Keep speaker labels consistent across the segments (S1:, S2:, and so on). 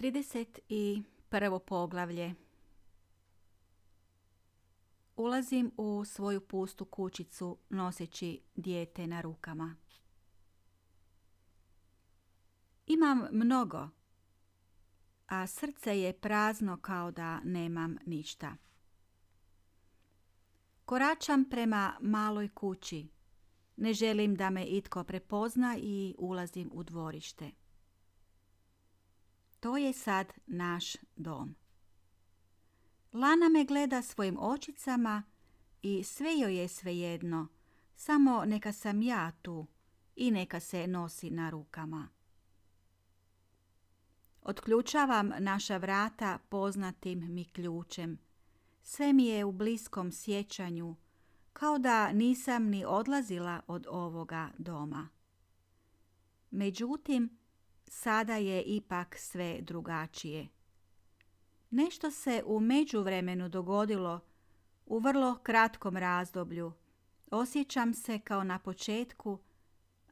S1: 31. poglavlje Ulazim u svoju pustu kućicu noseći dijete na rukama. Imam mnogo, a srce je prazno kao da nemam ništa. Koračam prema maloj kući. Ne želim da me itko prepozna i ulazim u dvorište. To je sad naš dom. Lana me gleda svojim očicama i sve joj je svejedno, samo neka sam ja tu i neka se nosi na rukama. Otključavam naša vrata poznatim mi ključem. Sve mi je u bliskom sjećanju, kao da nisam ni odlazila od ovoga doma. Međutim, sada je ipak sve drugačije. Nešto se u međuvremenu dogodilo u vrlo kratkom razdoblju. Osjećam se kao na početku,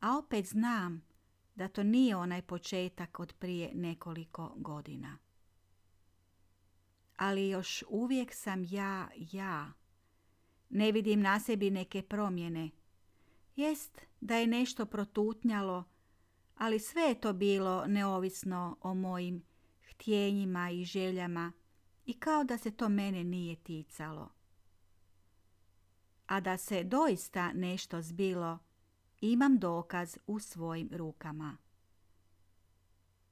S1: a opet znam da to nije onaj početak od prije nekoliko godina. Ali još uvijek sam ja, ja. Ne vidim na sebi neke promjene. Jest da je nešto protutnjalo, ali sve je to bilo neovisno o mojim htjenjima i željama i kao da se to mene nije ticalo. A da se doista nešto zbilo, imam dokaz u svojim rukama.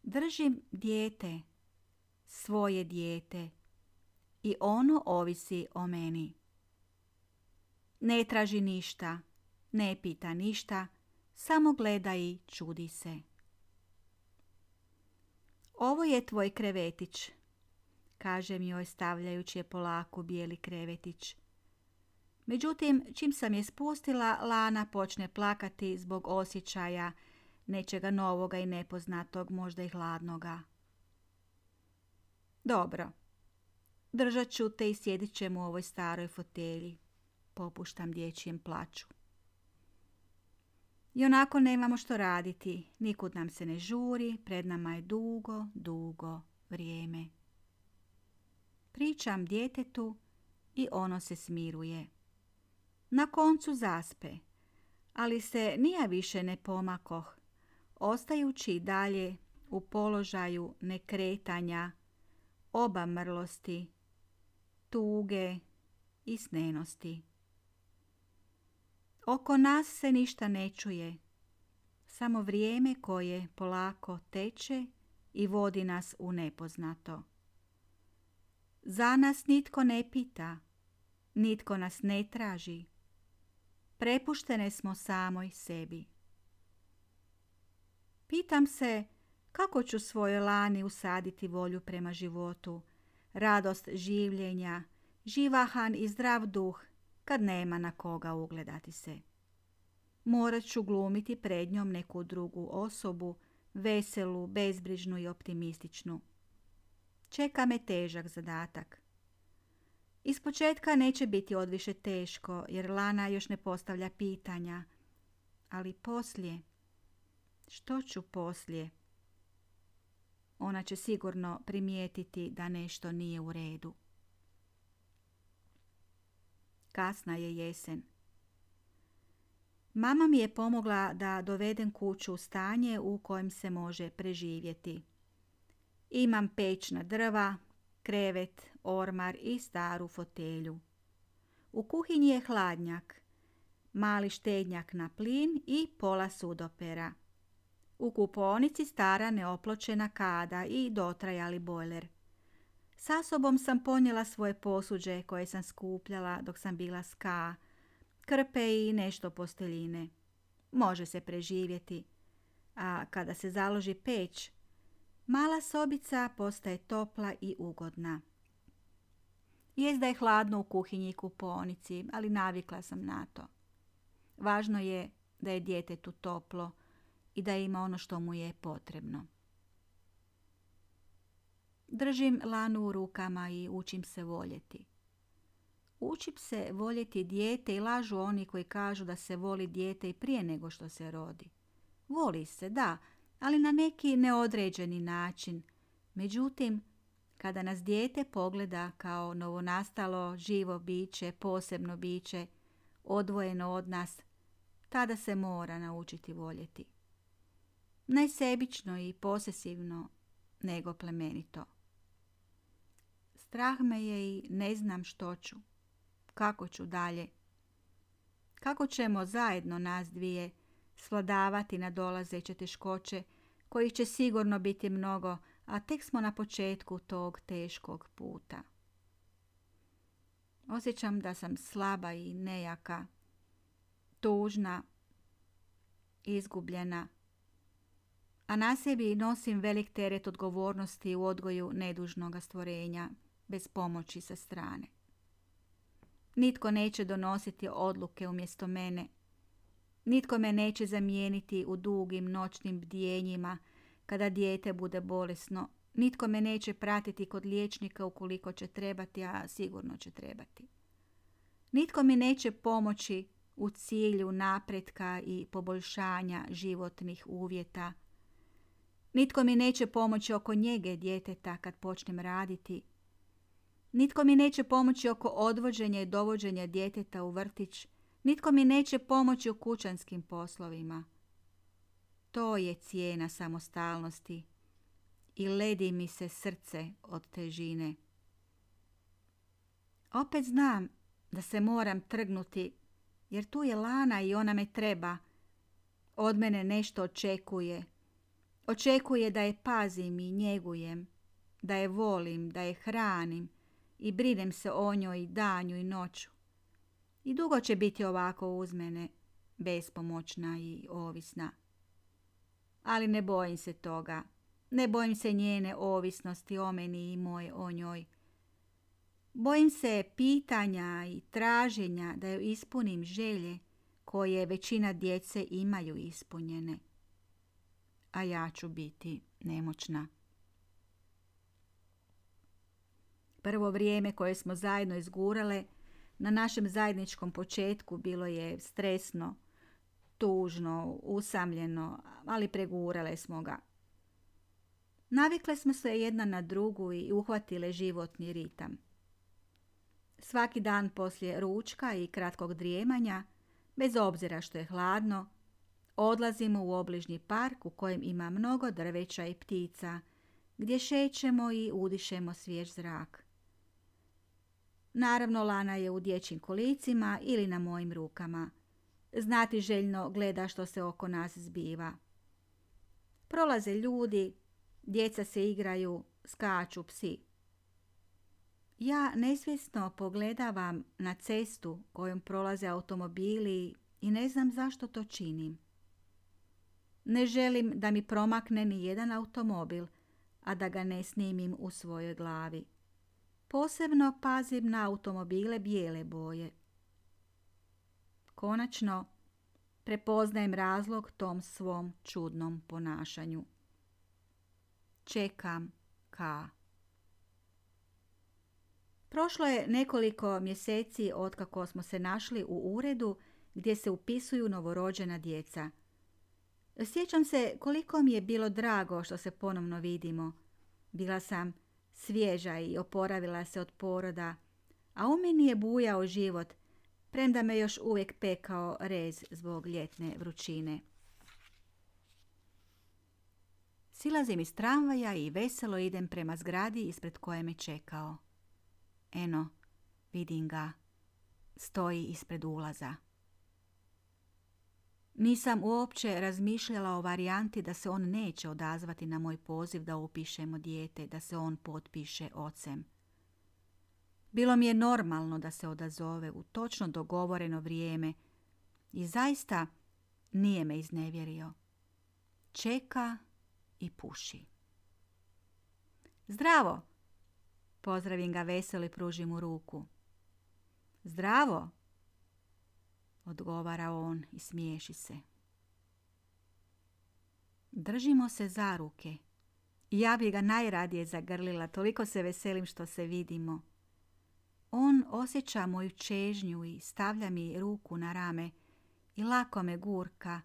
S1: Držim dijete, svoje dijete i ono ovisi o meni. Ne traži ništa, ne pita ništa, samo gleda i čudi se. Ovo je tvoj krevetić, kaže mi joj stavljajući je polako bijeli krevetić. Međutim, čim sam je spustila, Lana počne plakati zbog osjećaja nečega novoga i nepoznatog, možda i hladnoga. Dobro, držat ću te i sjedit ćemo u ovoj staroj fotelji. Popuštam dječjem plaću. I onako nemamo što raditi, nikud nam se ne žuri, pred nama je dugo, dugo vrijeme. Pričam djetetu i ono se smiruje. Na koncu zaspe, ali se nija više ne pomakoh, ostajući dalje u položaju nekretanja, obamrlosti, tuge i snenosti. Oko nas se ništa ne čuje, samo vrijeme koje polako teče i vodi nas u nepoznato. Za nas nitko ne pita, nitko nas ne traži. Prepuštene smo samoj sebi. Pitam se kako ću svojoj lani usaditi volju prema životu, radost življenja, živahan i zdrav duh kad nema na koga ugledati se. Morat ću glumiti pred njom neku drugu osobu, veselu, bezbrižnu i optimističnu. Čeka me težak zadatak. Ispočetka neće biti odviše teško, jer Lana još ne postavlja pitanja. Ali poslije, što ću poslije? Ona će sigurno primijetiti da nešto nije u redu. Kasna je jesen. Mama mi je pomogla da dovedem kuću u stanje u kojem se može preživjeti. Imam pečna drva, krevet, ormar i staru fotelju. U kuhinji je hladnjak, mali štednjak na plin i pola sudopera. U kuponici stara neopločena kada i dotrajali bojler. Sa sobom sam ponijela svoje posuđe koje sam skupljala dok sam bila ska, krpe i nešto posteljine. Može se preživjeti, a kada se založi peć, mala sobica postaje topla i ugodna. Jest da je hladno u kuhinji i kuponici, ali navikla sam na to. Važno je da je djetetu toplo i da ima ono što mu je potrebno. Držim lanu u rukama i učim se voljeti. Učim se voljeti dijete i lažu oni koji kažu da se voli dijete i prije nego što se rodi. Voli se, da, ali na neki neodređeni način, Međutim, kada nas dijete pogleda kao novonastalo živo biće, posebno biće, odvojeno od nas, tada se mora naučiti voljeti. Ne sebično i posesivno, nego plemenito. Strah me je i ne znam što ću, kako ću dalje. Kako ćemo zajedno nas dvije svladavati na dolazeće teškoće, kojih će sigurno biti mnogo, a tek smo na početku tog teškog puta. Osjećam da sam slaba i nejaka, tužna, izgubljena, a na sebi nosim velik teret odgovornosti u odgoju nedužnog stvorenja bez pomoći sa strane. Nitko neće donositi odluke umjesto mene. Nitko me neće zamijeniti u dugim noćnim bdjenjima kada dijete bude bolesno. Nitko me neće pratiti kod liječnika ukoliko će trebati, a sigurno će trebati. Nitko mi neće pomoći u cilju napretka i poboljšanja životnih uvjeta. Nitko mi neće pomoći oko njege djeteta kad počnem raditi. Nitko mi neće pomoći oko odvođenja i dovođenja djeteta u vrtić. Nitko mi neće pomoći u kućanskim poslovima. To je cijena samostalnosti i ledi mi se srce od težine. Opet znam da se moram trgnuti jer tu je Lana i ona me treba. Od mene nešto očekuje. Očekuje da je pazim i njegujem, da je volim, da je hranim i brinem se o njoj danju i noću. I dugo će biti ovako uz mene, bespomoćna i ovisna. Ali ne bojim se toga. Ne bojim se njene ovisnosti o meni i moje o njoj. Bojim se pitanja i traženja da joj ispunim želje koje većina djece imaju ispunjene. A ja ću biti nemoćna. Prvo vrijeme koje smo zajedno izgurale na našem zajedničkom početku bilo je stresno, tužno, usamljeno, ali pregurale smo ga. Navikle smo se jedna na drugu i uhvatile životni ritam. Svaki dan poslije ručka i kratkog drijemanja, bez obzira što je hladno, odlazimo u obližnji park u kojem ima mnogo drveća i ptica, gdje šećemo i udišemo svjež zrak. Naravno, Lana je u dječjim kolicima ili na mojim rukama. Znati željno gleda što se oko nas zbiva. Prolaze ljudi, djeca se igraju, skaču psi. Ja nesvjesno pogledavam na cestu kojom prolaze automobili i ne znam zašto to činim. Ne želim da mi promakne ni jedan automobil, a da ga ne snimim u svojoj glavi. Posebno pazim na automobile bijele boje. Konačno, prepoznajem razlog tom svom čudnom ponašanju. Čekam ka. Prošlo je nekoliko mjeseci otkako smo se našli u uredu gdje se upisuju novorođena djeca. Sjećam se koliko mi je bilo drago što se ponovno vidimo. Bila sam svježa i oporavila se od poroda, a u meni je bujao život, premda me još uvijek pekao rez zbog ljetne vrućine. Silazim iz tramvaja i veselo idem prema zgradi ispred koje me čekao. Eno, vidim ga. Stoji ispred ulaza. Nisam uopće razmišljala o varijanti da se on neće odazvati na moj poziv da upišemo dijete, da se on potpiše ocem. Bilo mi je normalno da se odazove u točno dogovoreno vrijeme i zaista nije me iznevjerio. Čeka i puši. Zdravo! Pozdravim ga veselo i pružim mu ruku. Zdravo! Odgovara on i smiješi se. Držimo se za ruke. Ja bi ga najradije zagrlila, toliko se veselim što se vidimo. On osjeća moju čežnju i stavlja mi ruku na rame i lako me gurka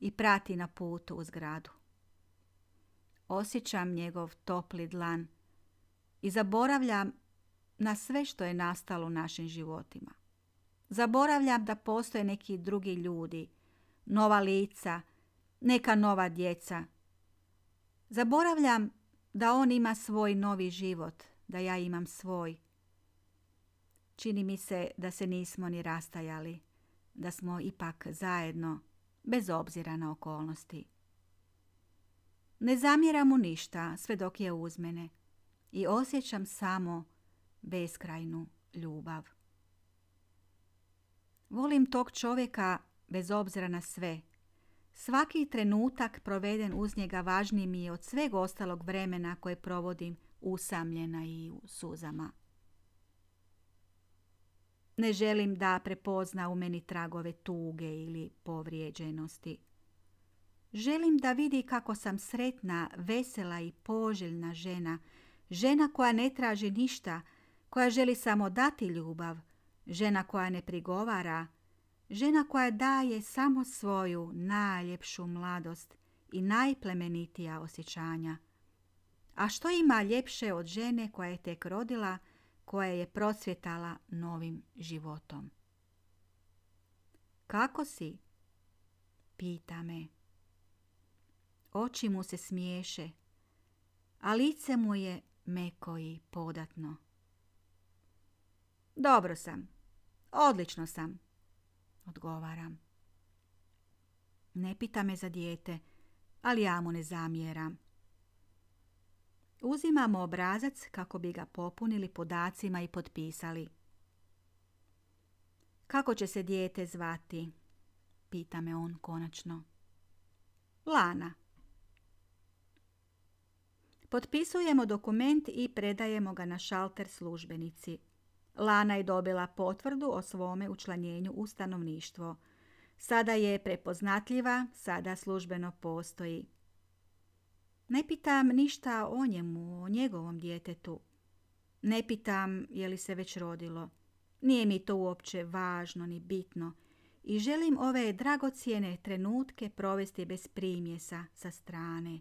S1: i prati na putu u zgradu. osjećam njegov topli dlan i zaboravljam na sve što je nastalo u našim životima. Zaboravljam da postoje neki drugi ljudi, nova lica, neka nova djeca. Zaboravljam da on ima svoj novi život, da ja imam svoj. Čini mi se da se nismo ni rastajali, da smo ipak zajedno, bez obzira na okolnosti. Ne zamjeram mu ništa sve dok je uz mene i osjećam samo beskrajnu ljubav. Volim tog čovjeka bez obzira na sve. Svaki trenutak proveden uz njega važniji mi je od sveg ostalog vremena koje provodim usamljena i u suzama. Ne želim da prepozna u meni tragove tuge ili povrijeđenosti. Želim da vidi kako sam sretna, vesela i poželjna žena, žena koja ne traži ništa, koja želi samo dati ljubav, žena koja ne prigovara, žena koja daje samo svoju najljepšu mladost i najplemenitija osjećanja. A što ima ljepše od žene koja je tek rodila, koja je procvjetala novim životom? Kako si? Pita me. Oči mu se smiješe, a lice mu je meko i podatno. Dobro sam. Odlično sam. Odgovaram. Ne pita me za dijete, ali ja mu ne zamjeram. Uzimamo obrazac kako bi ga popunili podacima i potpisali. Kako će se dijete zvati? Pita me on konačno. Lana. Potpisujemo dokument i predajemo ga na šalter službenici. Lana je dobila potvrdu o svome učlanjenju u stanovništvo. Sada je prepoznatljiva, sada službeno postoji. Ne pitam ništa o njemu, o njegovom djetetu. Ne pitam je li se već rodilo. Nije mi to uopće važno ni bitno i želim ove dragocijene trenutke provesti bez primjesa sa strane.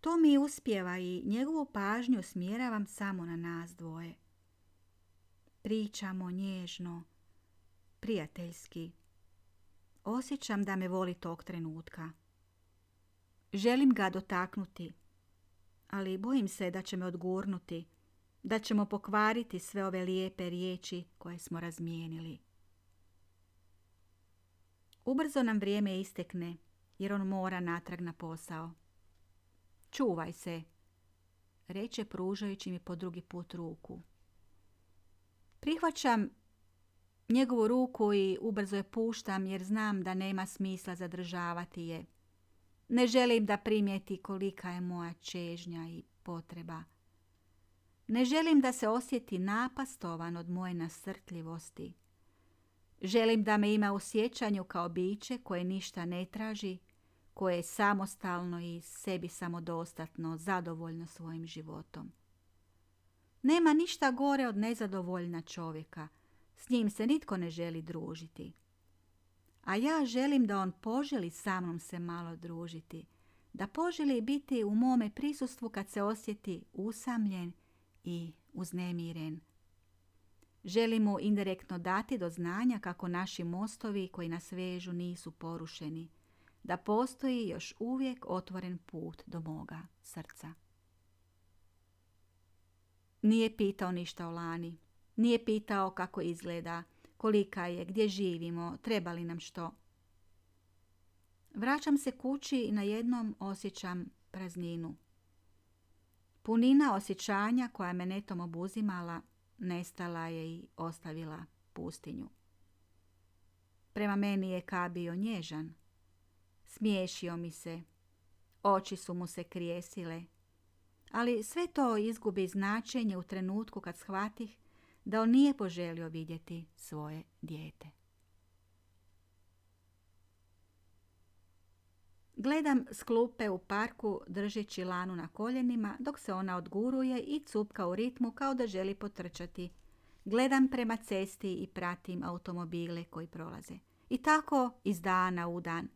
S1: To mi uspjeva i njegovu pažnju smjeravam samo na nas dvoje. Pričamo nježno, prijateljski. Osjećam da me voli tog trenutka. Želim ga dotaknuti, ali bojim se da će me odgurnuti, da ćemo pokvariti sve ove lijepe riječi koje smo razmijenili. Ubrzo nam vrijeme istekne, jer on mora natrag na posao. Čuvaj se, reče pružajući mi po drugi put ruku. Prihvaćam njegovu ruku i ubrzo je puštam jer znam da nema smisla zadržavati je. Ne želim da primijeti kolika je moja čežnja i potreba. Ne želim da se osjeti napastovan od moje nasrtljivosti. Želim da me ima u sjećanju kao biće koje ništa ne traži, koje je samostalno i sebi samodostatno, zadovoljno svojim životom. Nema ništa gore od nezadovoljna čovjeka. S njim se nitko ne želi družiti. A ja želim da on poželi sa mnom se malo družiti. Da poželi biti u mome prisustvu kad se osjeti usamljen i uznemiren. Želim mu indirektno dati do znanja kako naši mostovi koji nas vežu nisu porušeni. Da postoji još uvijek otvoren put do moga srca. Nije pitao ništa o Lani. Nije pitao kako izgleda, kolika je, gdje živimo, treba li nam što. Vraćam se kući i na jednom osjećam prazninu. Punina osjećanja koja me netom obuzimala, nestala je i ostavila pustinju. Prema meni je kabio nježan. Smiješio mi se. Oči su mu se krijesile ali sve to izgubi značenje u trenutku kad shvatih da on nije poželio vidjeti svoje dijete. Gledam sklupe u parku držeći lanu na koljenima dok se ona odguruje i cupka u ritmu kao da želi potrčati. Gledam prema cesti i pratim automobile koji prolaze. I tako iz dana u dan.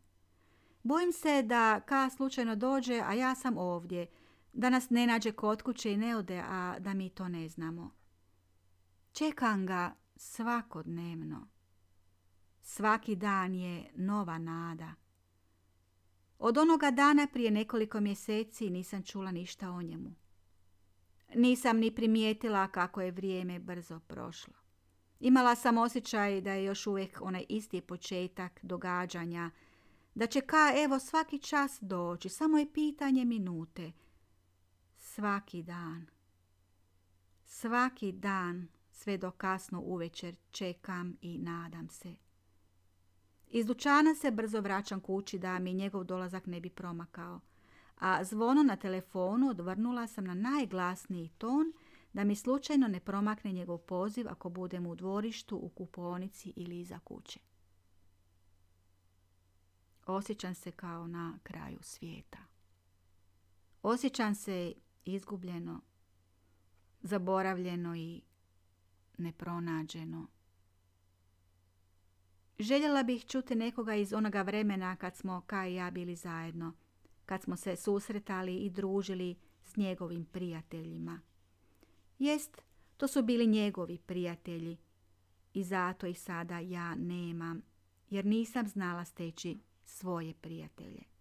S1: Bojim se da Ka slučajno dođe, a ja sam ovdje. Da nas ne nađe kod kuće i ne ode, a da mi to ne znamo. Čekam ga svakodnevno. Svaki dan je nova nada. Od onoga dana prije nekoliko mjeseci nisam čula ništa o njemu. Nisam ni primijetila kako je vrijeme brzo prošlo. Imala sam osjećaj da je još uvijek onaj isti početak događanja, da će ka evo svaki čas doći, samo je pitanje minute. Svaki dan. Svaki dan sve do kasno uvečer čekam i nadam se. Iz dućana se brzo vraćam kući da mi njegov dolazak ne bi promakao, a zvono na telefonu odvrnula sam na najglasniji ton da mi slučajno ne promakne njegov poziv ako budem u dvorištu, u kuponici ili iza kuće. Osjećam se kao na kraju svijeta. Osjećam se izgubljeno, zaboravljeno i nepronađeno. Željela bih čuti nekoga iz onoga vremena kad smo Ka i ja bili zajedno, kad smo se susretali i družili s njegovim prijateljima. Jest, to su bili njegovi prijatelji i zato ih sada ja nemam, jer nisam znala steći svoje prijatelje.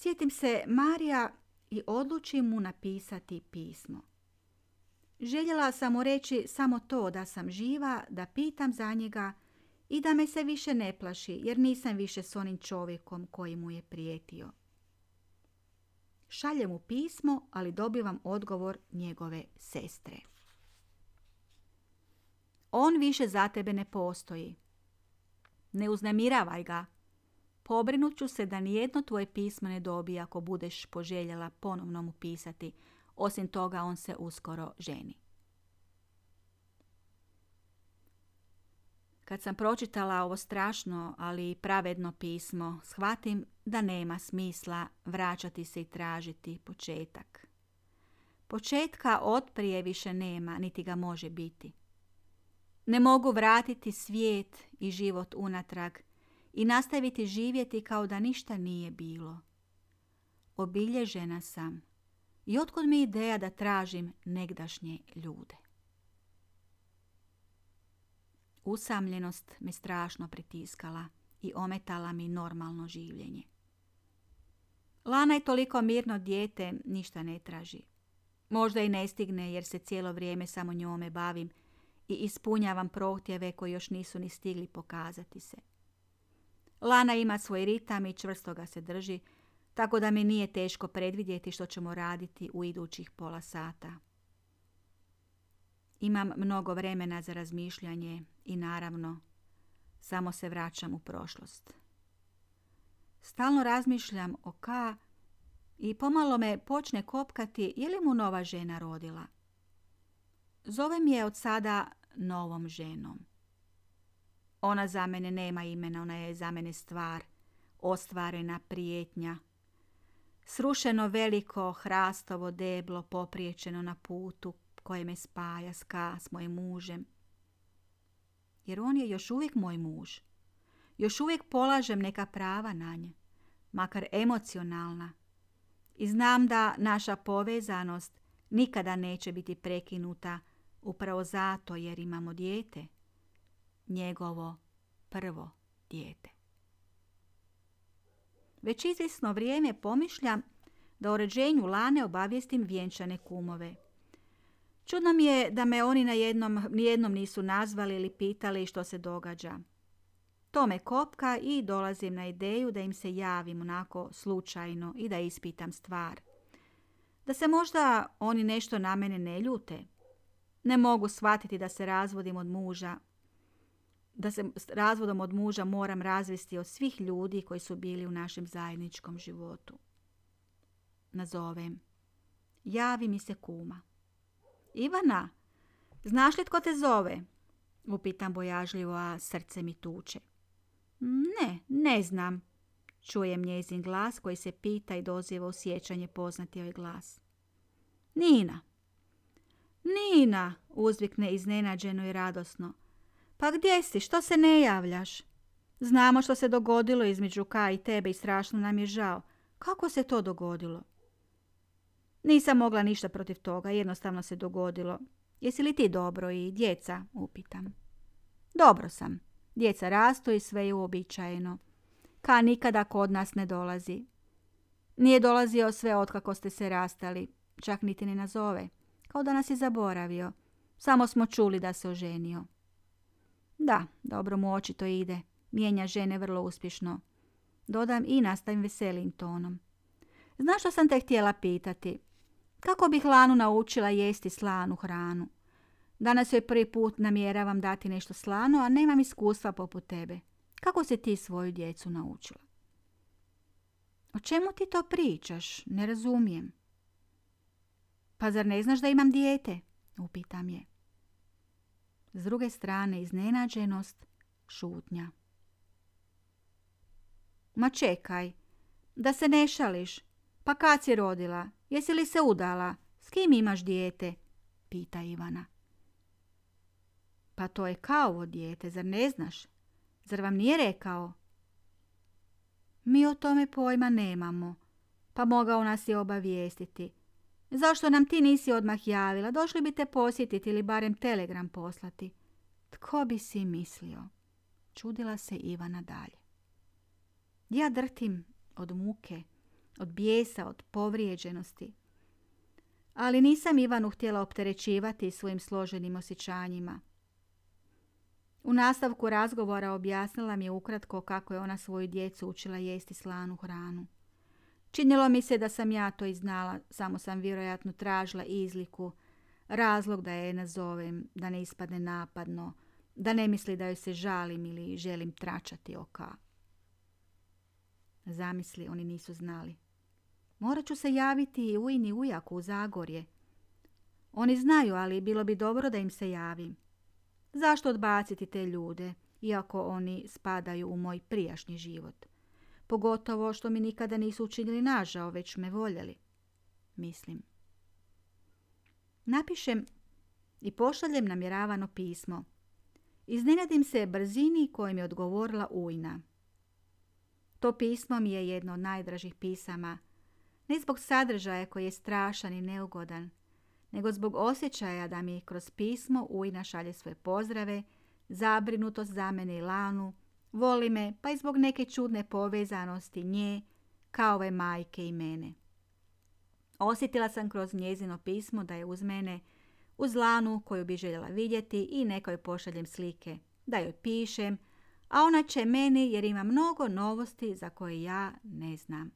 S1: Sjetim se Marija i odlučim mu napisati pismo. Željela sam mu reći samo to da sam živa, da pitam za njega i da me se više ne plaši jer nisam više s onim čovjekom koji mu je prijetio. Šaljem mu pismo, ali dobivam odgovor njegove sestre. On više za tebe ne postoji. Ne uznemiravaj ga. Pobrinut ću se da nijedno tvoje pismo ne dobije ako budeš poželjela ponovno mu pisati. Osim toga, on se uskoro ženi. Kad sam pročitala ovo strašno, ali pravedno pismo, shvatim da nema smisla vraćati se i tražiti početak. Početka otprije više nema, niti ga može biti. Ne mogu vratiti svijet i život unatrag i nastaviti živjeti kao da ništa nije bilo. Obilježena sam i otkud mi ideja da tražim negdašnje ljude. Usamljenost me strašno pritiskala i ometala mi normalno življenje. Lana je toliko mirno dijete, ništa ne traži. Možda i ne stigne jer se cijelo vrijeme samo njome bavim i ispunjavam prohtjeve koji još nisu ni stigli pokazati se. Lana ima svoj ritam i čvrsto ga se drži, tako da mi nije teško predvidjeti što ćemo raditi u idućih pola sata. Imam mnogo vremena za razmišljanje i naravno, samo se vraćam u prošlost. Stalno razmišljam o Ka i pomalo me počne kopkati je li mu nova žena rodila. Zovem je od sada novom ženom. Ona za mene nema imena, ona je za mene stvar, ostvarena prijetnja. Srušeno veliko hrastovo deblo popriječeno na putu koje me spaja s Ka, s mojim mužem. Jer on je još uvijek moj muž. Još uvijek polažem neka prava na nje, makar emocionalna. I znam da naša povezanost nikada neće biti prekinuta upravo zato jer imamo dijete. Njegovo prvo dijete. Već izvisno vrijeme pomišljam da o ređenju Lane obavijestim vjenčane kumove – Čudno mi je da me oni na jednom, nijednom nisu nazvali ili pitali što se događa. To me kopka i dolazim na ideju da im se javim onako slučajno i da ispitam stvar. Da se možda oni nešto na mene ne ljute. Ne mogu shvatiti da se razvodim od muža. Da se razvodom od muža moram razvesti od svih ljudi koji su bili u našem zajedničkom životu. Nazovem. Javi mi se kuma. Ivana, znaš li tko te zove? Upitam bojažljivo, a srce mi tuče. Ne, ne znam. Čujem njezin glas koji se pita i doziva u sjećanje poznati ovaj glas. Nina. Nina, uzvikne iznenađeno i radosno. Pa gdje si, što se ne javljaš? Znamo što se dogodilo između Ka i tebe i strašno nam je žao. Kako se to dogodilo? Nisam mogla ništa protiv toga, jednostavno se dogodilo. Jesi li ti dobro i djeca? Upitam. Dobro sam. Djeca rastu i sve je uobičajeno. Ka nikada kod nas ne dolazi. Nije dolazio sve otkako ste se rastali, čak niti ne nazove. Kao da nas je zaboravio. Samo smo čuli da se oženio. Da, dobro mu očito ide. Mijenja žene vrlo uspješno. Dodam i nastavim veselim tonom. Znaš što sam te htjela pitati? Kako bih Lanu naučila jesti slanu hranu? Danas joj prvi put namjeravam dati nešto slano, a nemam iskustva poput tebe. Kako se ti svoju djecu naučila? O čemu ti to pričaš? Ne razumijem. Pa zar ne znaš da imam dijete? Upitam je. S druge strane iznenađenost, šutnja. Ma čekaj, da se ne šališ. Pa kad si rodila? Jesi li se udala? S kim imaš dijete? Pita Ivana. Pa to je kao dijete, zar ne znaš? Zar vam nije rekao? Mi o tome pojma nemamo, pa mogao nas je obavijestiti. Zašto nam ti nisi odmah javila? Došli bi te posjetiti ili barem telegram poslati. Tko bi si mislio? Čudila se Ivana dalje. Ja drtim od muke, od bijesa, od povrijeđenosti. Ali nisam Ivanu htjela opterećivati svojim složenim osjećanjima. U nastavku razgovora objasnila mi je ukratko kako je ona svoju djecu učila jesti slanu hranu. Činilo mi se da sam ja to i znala, samo sam vjerojatno tražila izliku, razlog da je nazovem, da ne ispadne napadno, da ne misli da joj se žalim ili želim tračati oka. Zamisli, oni nisu znali. Morat ću se javiti i ujni ujaku u Zagorje. Oni znaju, ali bilo bi dobro da im se javim. Zašto odbaciti te ljude, iako oni spadaju u moj prijašnji život? Pogotovo što mi nikada nisu učinili nažao, već me voljeli. Mislim. Napišem i pošaljem namjeravano pismo. Iznenadim se brzini kojim je odgovorila Ujna. To pismo mi je jedno od najdražih pisama, ne zbog sadržaja koji je strašan i neugodan, nego zbog osjećaja da mi kroz pismo Ujna šalje svoje pozdrave, zabrinutost za mene i Lanu, voli me pa i zbog neke čudne povezanosti nje kao ove majke i mene. Osjetila sam kroz njezino pismo da je uz mene, uz Lanu koju bi željela vidjeti i nekoj pošaljem slike, da joj pišem, a ona će meni jer ima mnogo novosti za koje ja ne znam.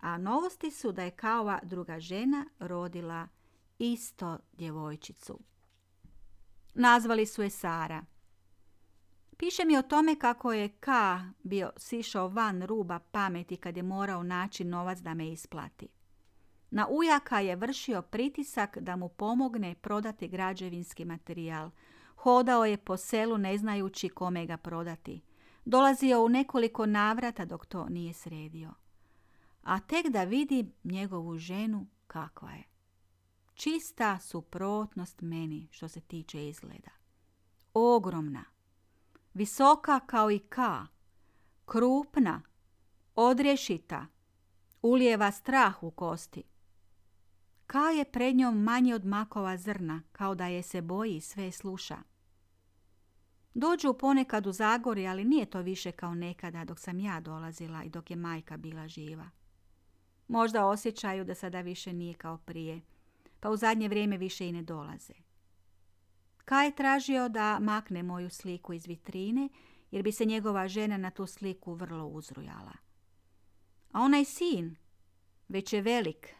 S1: A novosti su da je kao druga žena rodila isto djevojčicu. Nazvali su je Sara. Piše mi o tome kako je K bio sišao van ruba pameti kad je morao naći novac da me isplati. Na ujaka je vršio pritisak da mu pomogne prodati građevinski materijal. Hodao je po selu ne znajući kome ga prodati. Dolazio u nekoliko navrata dok to nije sredio. A tek da vidi njegovu ženu kakva je čista suprotnost meni što se tiče izgleda. Ogromna, visoka kao i ka, krupna, odrješita, ulijeva strah u kosti. Ka je pred njom manje od makova zrna, kao da je se boji i sve sluša. Dođu ponekad u Zagori, ali nije to više kao nekada dok sam ja dolazila i dok je majka bila živa. Možda osjećaju da sada više nije kao prije, pa u zadnje vrijeme više i ne dolaze. Kaj je tražio da makne moju sliku iz vitrine, jer bi se njegova žena na tu sliku vrlo uzrujala. A onaj sin, već je velik,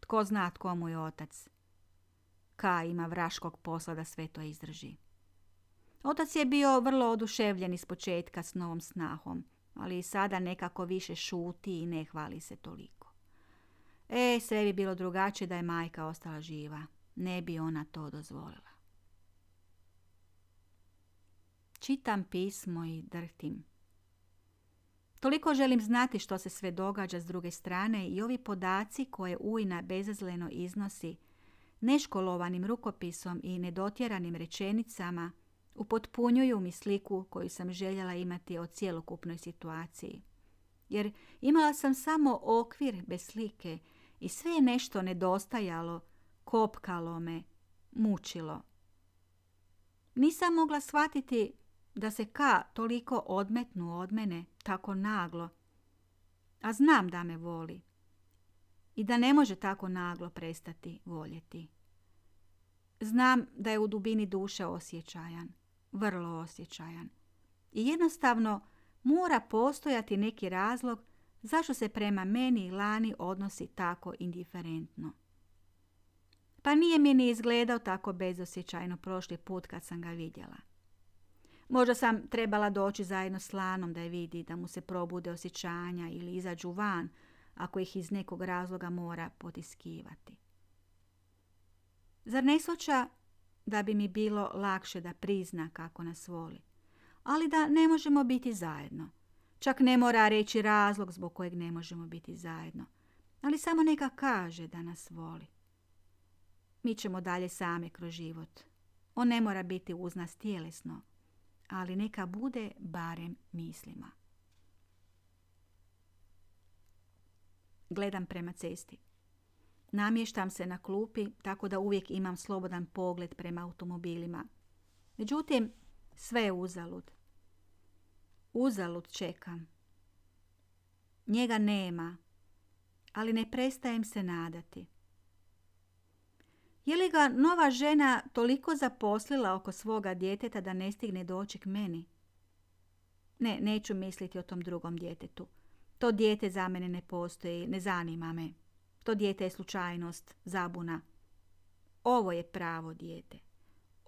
S1: tko zna tko mu je otac. Kaj ima vraškog posla da sve to izdrži. Otac je bio vrlo oduševljen iz početka s novom snahom, ali i sada nekako više šuti i ne hvali se toliko. E, sve bi bilo drugačije da je majka ostala živa. Ne bi ona to dozvolila. Čitam pismo i drhtim. Toliko želim znati što se sve događa s druge strane i ovi podaci koje Ujna bezazleno iznosi, neškolovanim rukopisom i nedotjeranim rečenicama, Upotpunjuju mi sliku koju sam željela imati o cjelokupnoj situaciji. Jer imala sam samo okvir bez slike i sve je nešto nedostajalo, kopkalo me, mučilo. Nisam mogla shvatiti da se ka toliko odmetnu od mene, tako naglo. A znam da me voli. I da ne može tako naglo prestati voljeti. Znam da je u dubini duše osjećajan, vrlo osjećajan. I jednostavno mora postojati neki razlog zašto se prema meni i Lani odnosi tako indiferentno. Pa nije mi ni izgledao tako bezosjećajno prošli put kad sam ga vidjela. Možda sam trebala doći zajedno s Lanom da je vidi, da mu se probude osjećanja ili izađu van, ako ih iz nekog razloga mora potiskivati. Zar ne svača da bi mi bilo lakše da prizna kako nas voli, ali da ne možemo biti zajedno. Čak ne mora reći razlog zbog kojeg ne možemo biti zajedno, ali samo neka kaže da nas voli. Mi ćemo dalje same kroz život. On ne mora biti uz nas tjelesno, ali neka bude barem mislima. Gledam prema cesti. Namještam se na klupi tako da uvijek imam slobodan pogled prema automobilima. Međutim, sve je uzalud. Uzalud čekam. Njega nema, ali ne prestajem se nadati. Je li ga nova žena toliko zaposlila oko svoga djeteta da ne stigne doći k meni? Ne, neću misliti o tom drugom djetetu. To dijete za mene ne postoji, ne zanima me. To dijete je slučajnost, zabuna. Ovo je pravo dijete.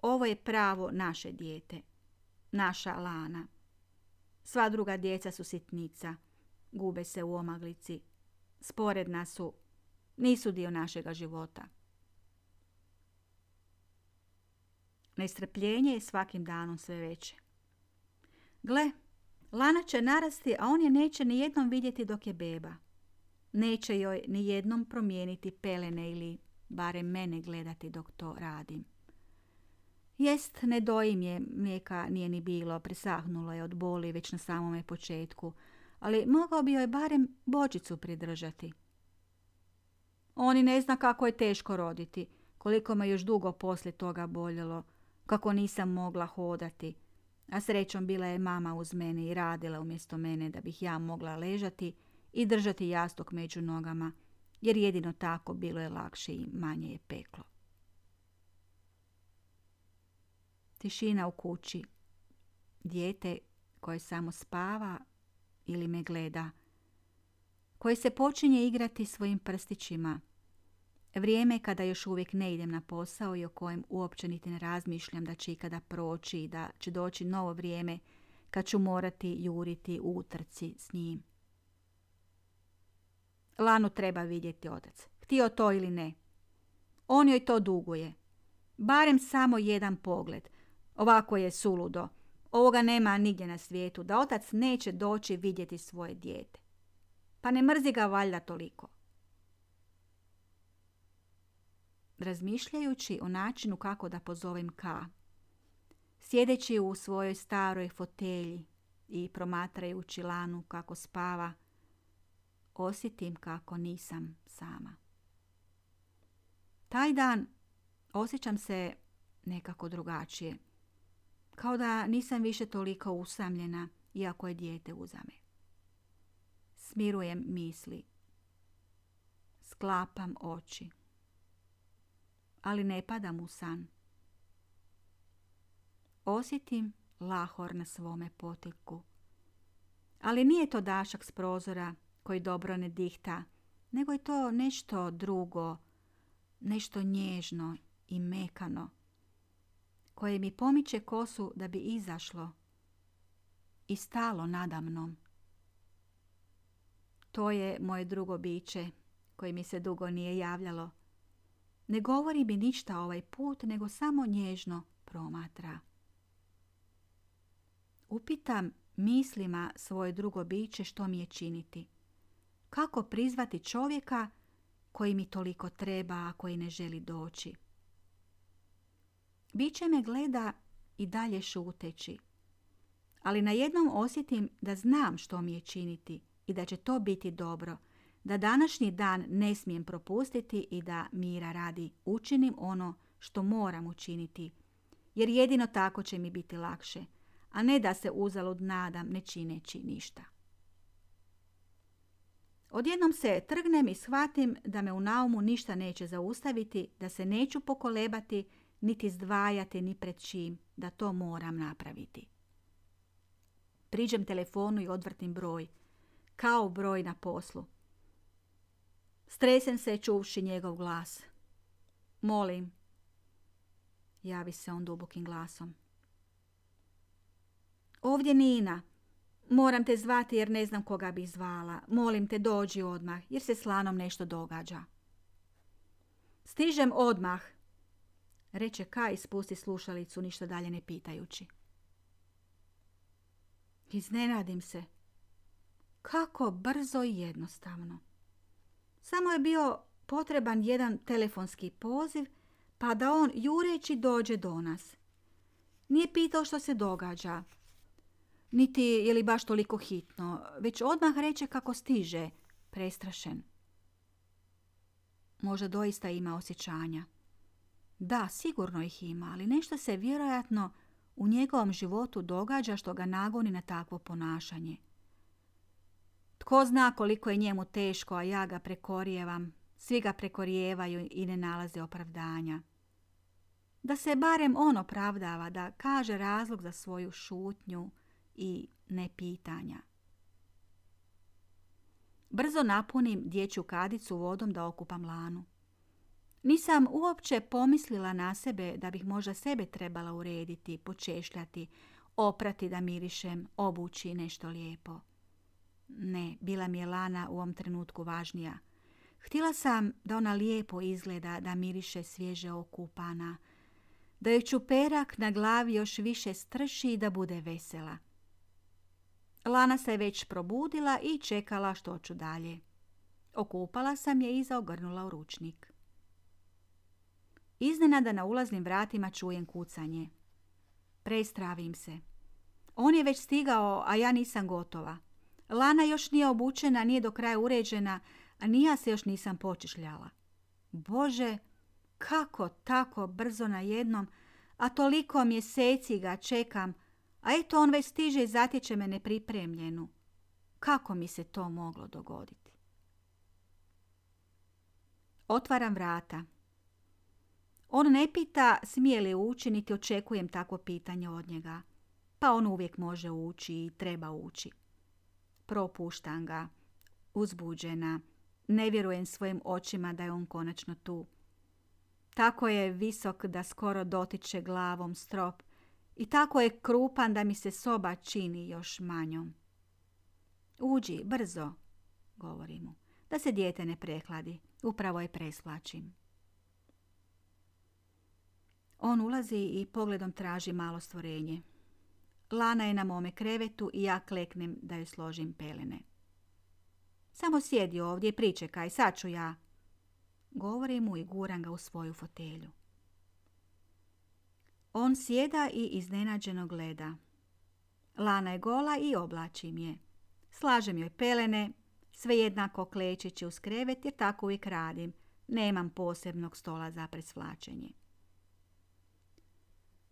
S1: Ovo je pravo naše dijete. Naša lana. Sva druga djeca su sitnica. Gube se u omaglici. Sporedna su. Nisu dio našega života. Nestrpljenje je svakim danom sve veće. Gle, Lana će narasti, a on je neće ni jednom vidjeti dok je beba. Neće joj ni jednom promijeniti pelene ili barem mene gledati dok to radim. Jest, ne dojim je, mlijeka nije ni bilo, presahnulo je od boli već na samome početku, ali mogao bi joj barem bočicu pridržati. Oni ne zna kako je teško roditi, koliko me još dugo poslije toga boljelo, kako nisam mogla hodati, a srećom bila je mama uz mene i radila umjesto mene da bih ja mogla ležati i držati jastok među nogama, jer jedino tako bilo je lakše i manje je peklo. Tišina u kući. Dijete koje samo spava ili me gleda, koje se počinje igrati svojim prstićima, Vrijeme kada još uvijek ne idem na posao i o kojem uopće niti ne razmišljam da će ikada proći i da će doći novo vrijeme kad ću morati juriti u utrci s njim. Lanu treba vidjeti otac, htio to ili ne. On joj to duguje. Barem samo jedan pogled. Ovako je suludo. Ovoga nema nigdje na svijetu, da otac neće doći vidjeti svoje dijete. Pa ne mrzi ga valjda toliko. Razmišljajući o načinu kako da pozovem Ka. Sjedeći u svojoj staroj fotelji i promatrajući Lanu kako spava, osjetim kako nisam sama. Taj dan osjećam se nekako drugačije, kao da nisam više toliko usamljena, iako je dijete uzame. Smirujem misli, sklapam oči ali ne padam u san. Osjetim lahor na svome potiku. Ali nije to dašak s prozora koji dobro ne dihta, nego je to nešto drugo, nešto nježno i mekano, koje mi pomiče kosu da bi izašlo i stalo nadamnom. To je moje drugo biće koje mi se dugo nije javljalo, ne govori mi ništa ovaj put, nego samo nježno promatra. Upitam mislima svoje drugo biće što mi je činiti. Kako prizvati čovjeka koji mi toliko treba, a koji ne želi doći. Biće me gleda i dalje šuteći. Ali na jednom osjetim da znam što mi je činiti i da će to biti dobro, da današnji dan ne smijem propustiti i da mira radi učinim ono što moram učiniti, jer jedino tako će mi biti lakše, a ne da se uzalud nadam ne čineći ništa. Odjednom se trgnem i shvatim da me u naumu ništa neće zaustaviti, da se neću pokolebati, niti zdvajati ni pred čim, da to moram napraviti. Priđem telefonu i odvrtim broj, kao broj na poslu. Stresem se čuvši njegov glas. Molim. Javi se on dubokim glasom. Ovdje Nina. Moram te zvati jer ne znam koga bi zvala. Molim te dođi odmah jer se slanom nešto događa. Stižem odmah, reče Kaj i spusti slušalicu ništa dalje ne pitajući. Iznenadim se. Kako brzo i jednostavno. Samo je bio potreban jedan telefonski poziv pa da on jureći dođe do nas. Nije pitao što se događa, niti je li baš toliko hitno, već odmah reče kako stiže, prestrašen. Možda doista ima osjećanja. Da, sigurno ih ima, ali nešto se vjerojatno u njegovom životu događa što ga nagoni na takvo ponašanje. Tko zna koliko je njemu teško, a ja ga prekorijevam. Svi ga prekorijevaju i ne nalaze opravdanja. Da se barem on opravdava, da kaže razlog za svoju šutnju i nepitanja. Brzo napunim dječju kadicu vodom da okupam lanu. Nisam uopće pomislila na sebe da bih možda sebe trebala urediti, počešljati, oprati da mirišem, obući nešto lijepo. Ne, bila mi je Lana u ovom trenutku važnija. Htjela sam da ona lijepo izgleda, da miriše svježe okupana, da joj čuperak na glavi još više strši i da bude vesela. Lana se već probudila i čekala što ću dalje. Okupala sam je i zaogrnula u ručnik. Iznenada na ulaznim vratima čujem kucanje. Prestravim se. On je već stigao, a ja nisam gotova. Lana još nije obučena, nije do kraja uređena, a ni ja se još nisam počešljala. Bože, kako tako brzo na jednom, a toliko mjeseci ga čekam, a eto on već stiže i zatječe me nepripremljenu. Kako mi se to moglo dogoditi? Otvaram vrata. On ne pita smije li ući, niti očekujem takvo pitanje od njega. Pa on uvijek može ući i treba ući. Propuštam ga, uzbuđena, ne vjerujem svojim očima da je on konačno tu. Tako je visok da skoro dotiče glavom strop i tako je krupan da mi se soba čini još manjom. Uđi, brzo, govori mu, da se dijete ne prehladi, upravo je preslačim. On ulazi i pogledom traži malo stvorenje. Lana je na mome krevetu i ja kleknem da joj složim pelene. Samo sjedi ovdje i pričekaj, sad ću ja. Govorim mu i guram ga u svoju fotelju. On sjeda i iznenađeno gleda. Lana je gola i oblačim je. Slažem joj pelene, sve jednako klečeći uz krevet jer tako uvijek radim. Nemam posebnog stola za presvlačenje.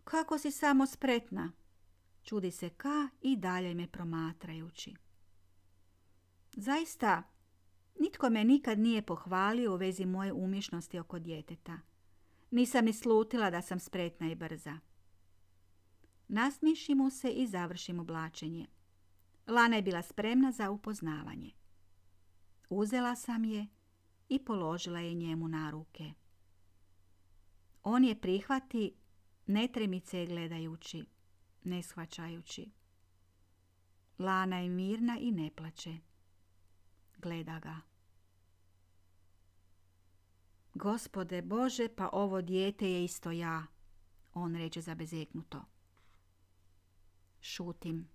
S1: Kako si samo spretna, čudi se Ka i dalje me promatrajući. Zaista, nitko me nikad nije pohvalio u vezi moje umješnosti oko djeteta. Nisam ni slutila da sam spretna i brza. Nasmiši mu se i završim oblačenje. Lana je bila spremna za upoznavanje. Uzela sam je i položila je njemu na ruke. On je prihvati netremice gledajući, ne shvaćajući. Lana je mirna i ne plače. Gleda ga. Gospode Bože, pa ovo dijete je isto ja, on reče zabezeknuto. Šutim.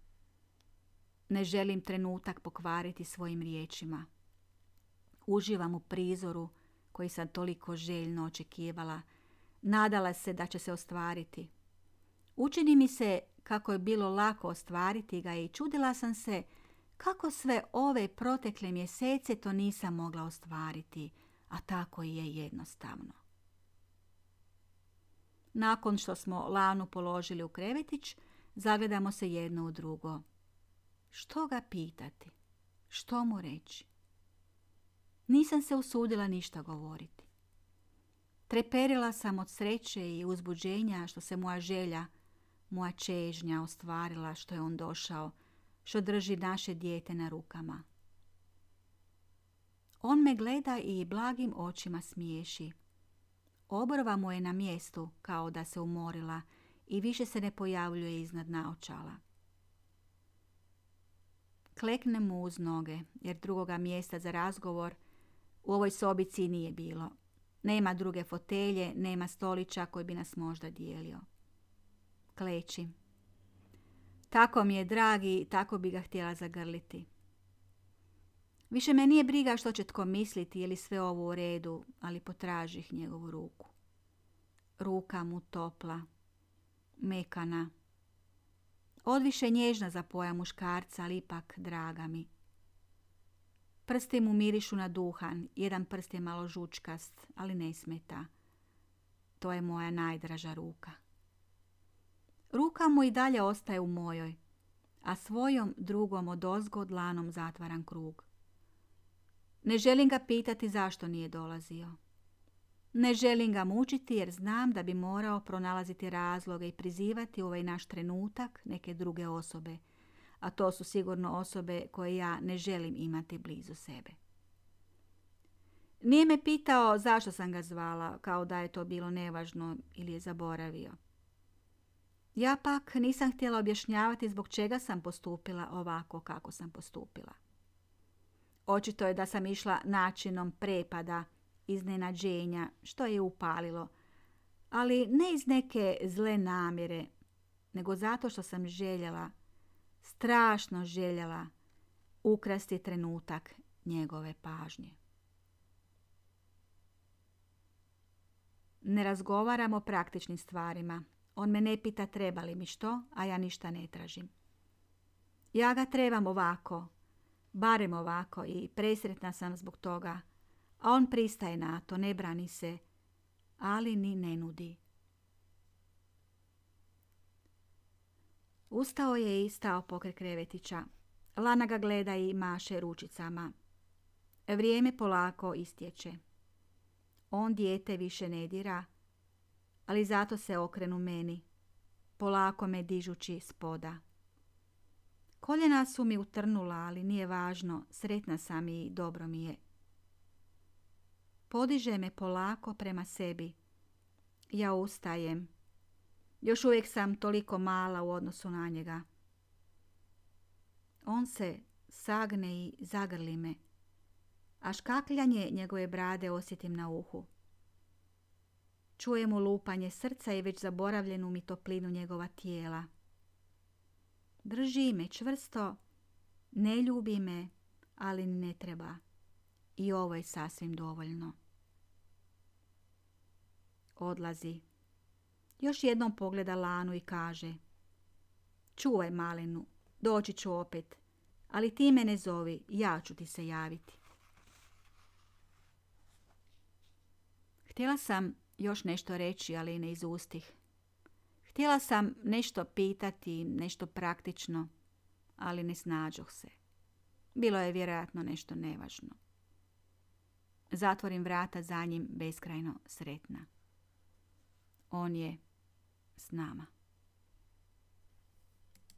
S1: Ne želim trenutak pokvariti svojim riječima. Uživam u prizoru koji sam toliko željno očekivala. Nadala se da će se ostvariti. Učini mi se kako je bilo lako ostvariti ga i čudila sam se kako sve ove protekle mjesece to nisam mogla ostvariti, a tako je jednostavno. Nakon što smo Lanu položili u krevetić, zagledamo se jedno u drugo. Što ga pitati? Što mu reći? Nisam se usudila ništa govoriti. Treperila sam od sreće i uzbuđenja što se moja želja, moja čežnja ostvarila što je on došao, što drži naše dijete na rukama. On me gleda i blagim očima smiješi. Obrva mu je na mjestu kao da se umorila i više se ne pojavljuje iznad naočala. Klekne mu uz noge, jer drugoga mjesta za razgovor u ovoj sobici nije bilo. Nema druge fotelje, nema stolića koji bi nas možda dijelio. Kleči. Tako mi je dragi, tako bi ga htjela zagrliti. Više me nije briga što će tko misliti ili sve ovo u redu, ali potražih njegovu ruku. Ruka mu topla, mekana, odviše nježna za pojam muškarca, ali ipak draga mi. Prsti mu mirišu na duhan, jedan prst je malo žučkast, ali ne smeta. To je moja najdraža ruka. Ruka mu i dalje ostaje u mojoj, a svojom drugom od dlanom zatvaram krug. Ne želim ga pitati zašto nije dolazio. Ne želim ga mučiti jer znam da bi morao pronalaziti razloge i prizivati ovaj naš trenutak neke druge osobe, a to su sigurno osobe koje ja ne želim imati blizu sebe. Nije me pitao zašto sam ga zvala, kao da je to bilo nevažno ili je zaboravio. Ja pak nisam htjela objašnjavati zbog čega sam postupila ovako kako sam postupila. Očito je da sam išla načinom prepada, iznenađenja, što je upalilo, ali ne iz neke zle namjere, nego zato što sam željela, strašno željela, ukrasti trenutak njegove pažnje. Ne razgovaramo o praktičnim stvarima. On me ne pita treba li mi što, a ja ništa ne tražim. Ja ga trebam ovako, barem ovako i presretna sam zbog toga, a on pristaje na to, ne brani se, ali ni ne nudi. Ustao je i stao pokraj krevetića. Lana ga gleda i maše ručicama. Vrijeme polako istječe. On dijete više ne dira, ali zato se okrenu meni, polako me dižući spoda. Koljena su mi utrnula, ali nije važno, sretna sam i dobro mi je. Podiže me polako prema sebi. Ja ustajem. Još uvijek sam toliko mala u odnosu na njega. On se sagne i zagrli me, a škakljanje njegove brade osjetim na uhu. Čujem mu lupanje srca i već zaboravljenu mi toplinu njegova tijela. Drži me čvrsto, ne ljubi me, ali ne treba. I ovo je sasvim dovoljno. Odlazi. Još jednom pogleda Lanu i kaže Čuvaj malenu, doći ću opet, ali ti me ne zovi, ja ću ti se javiti. Htjela sam još nešto reći, ali ne izustih. Htjela sam nešto pitati, nešto praktično, ali ne snađoh se. Bilo je vjerojatno nešto nevažno. Zatvorim vrata za njim beskrajno sretna. On je s nama.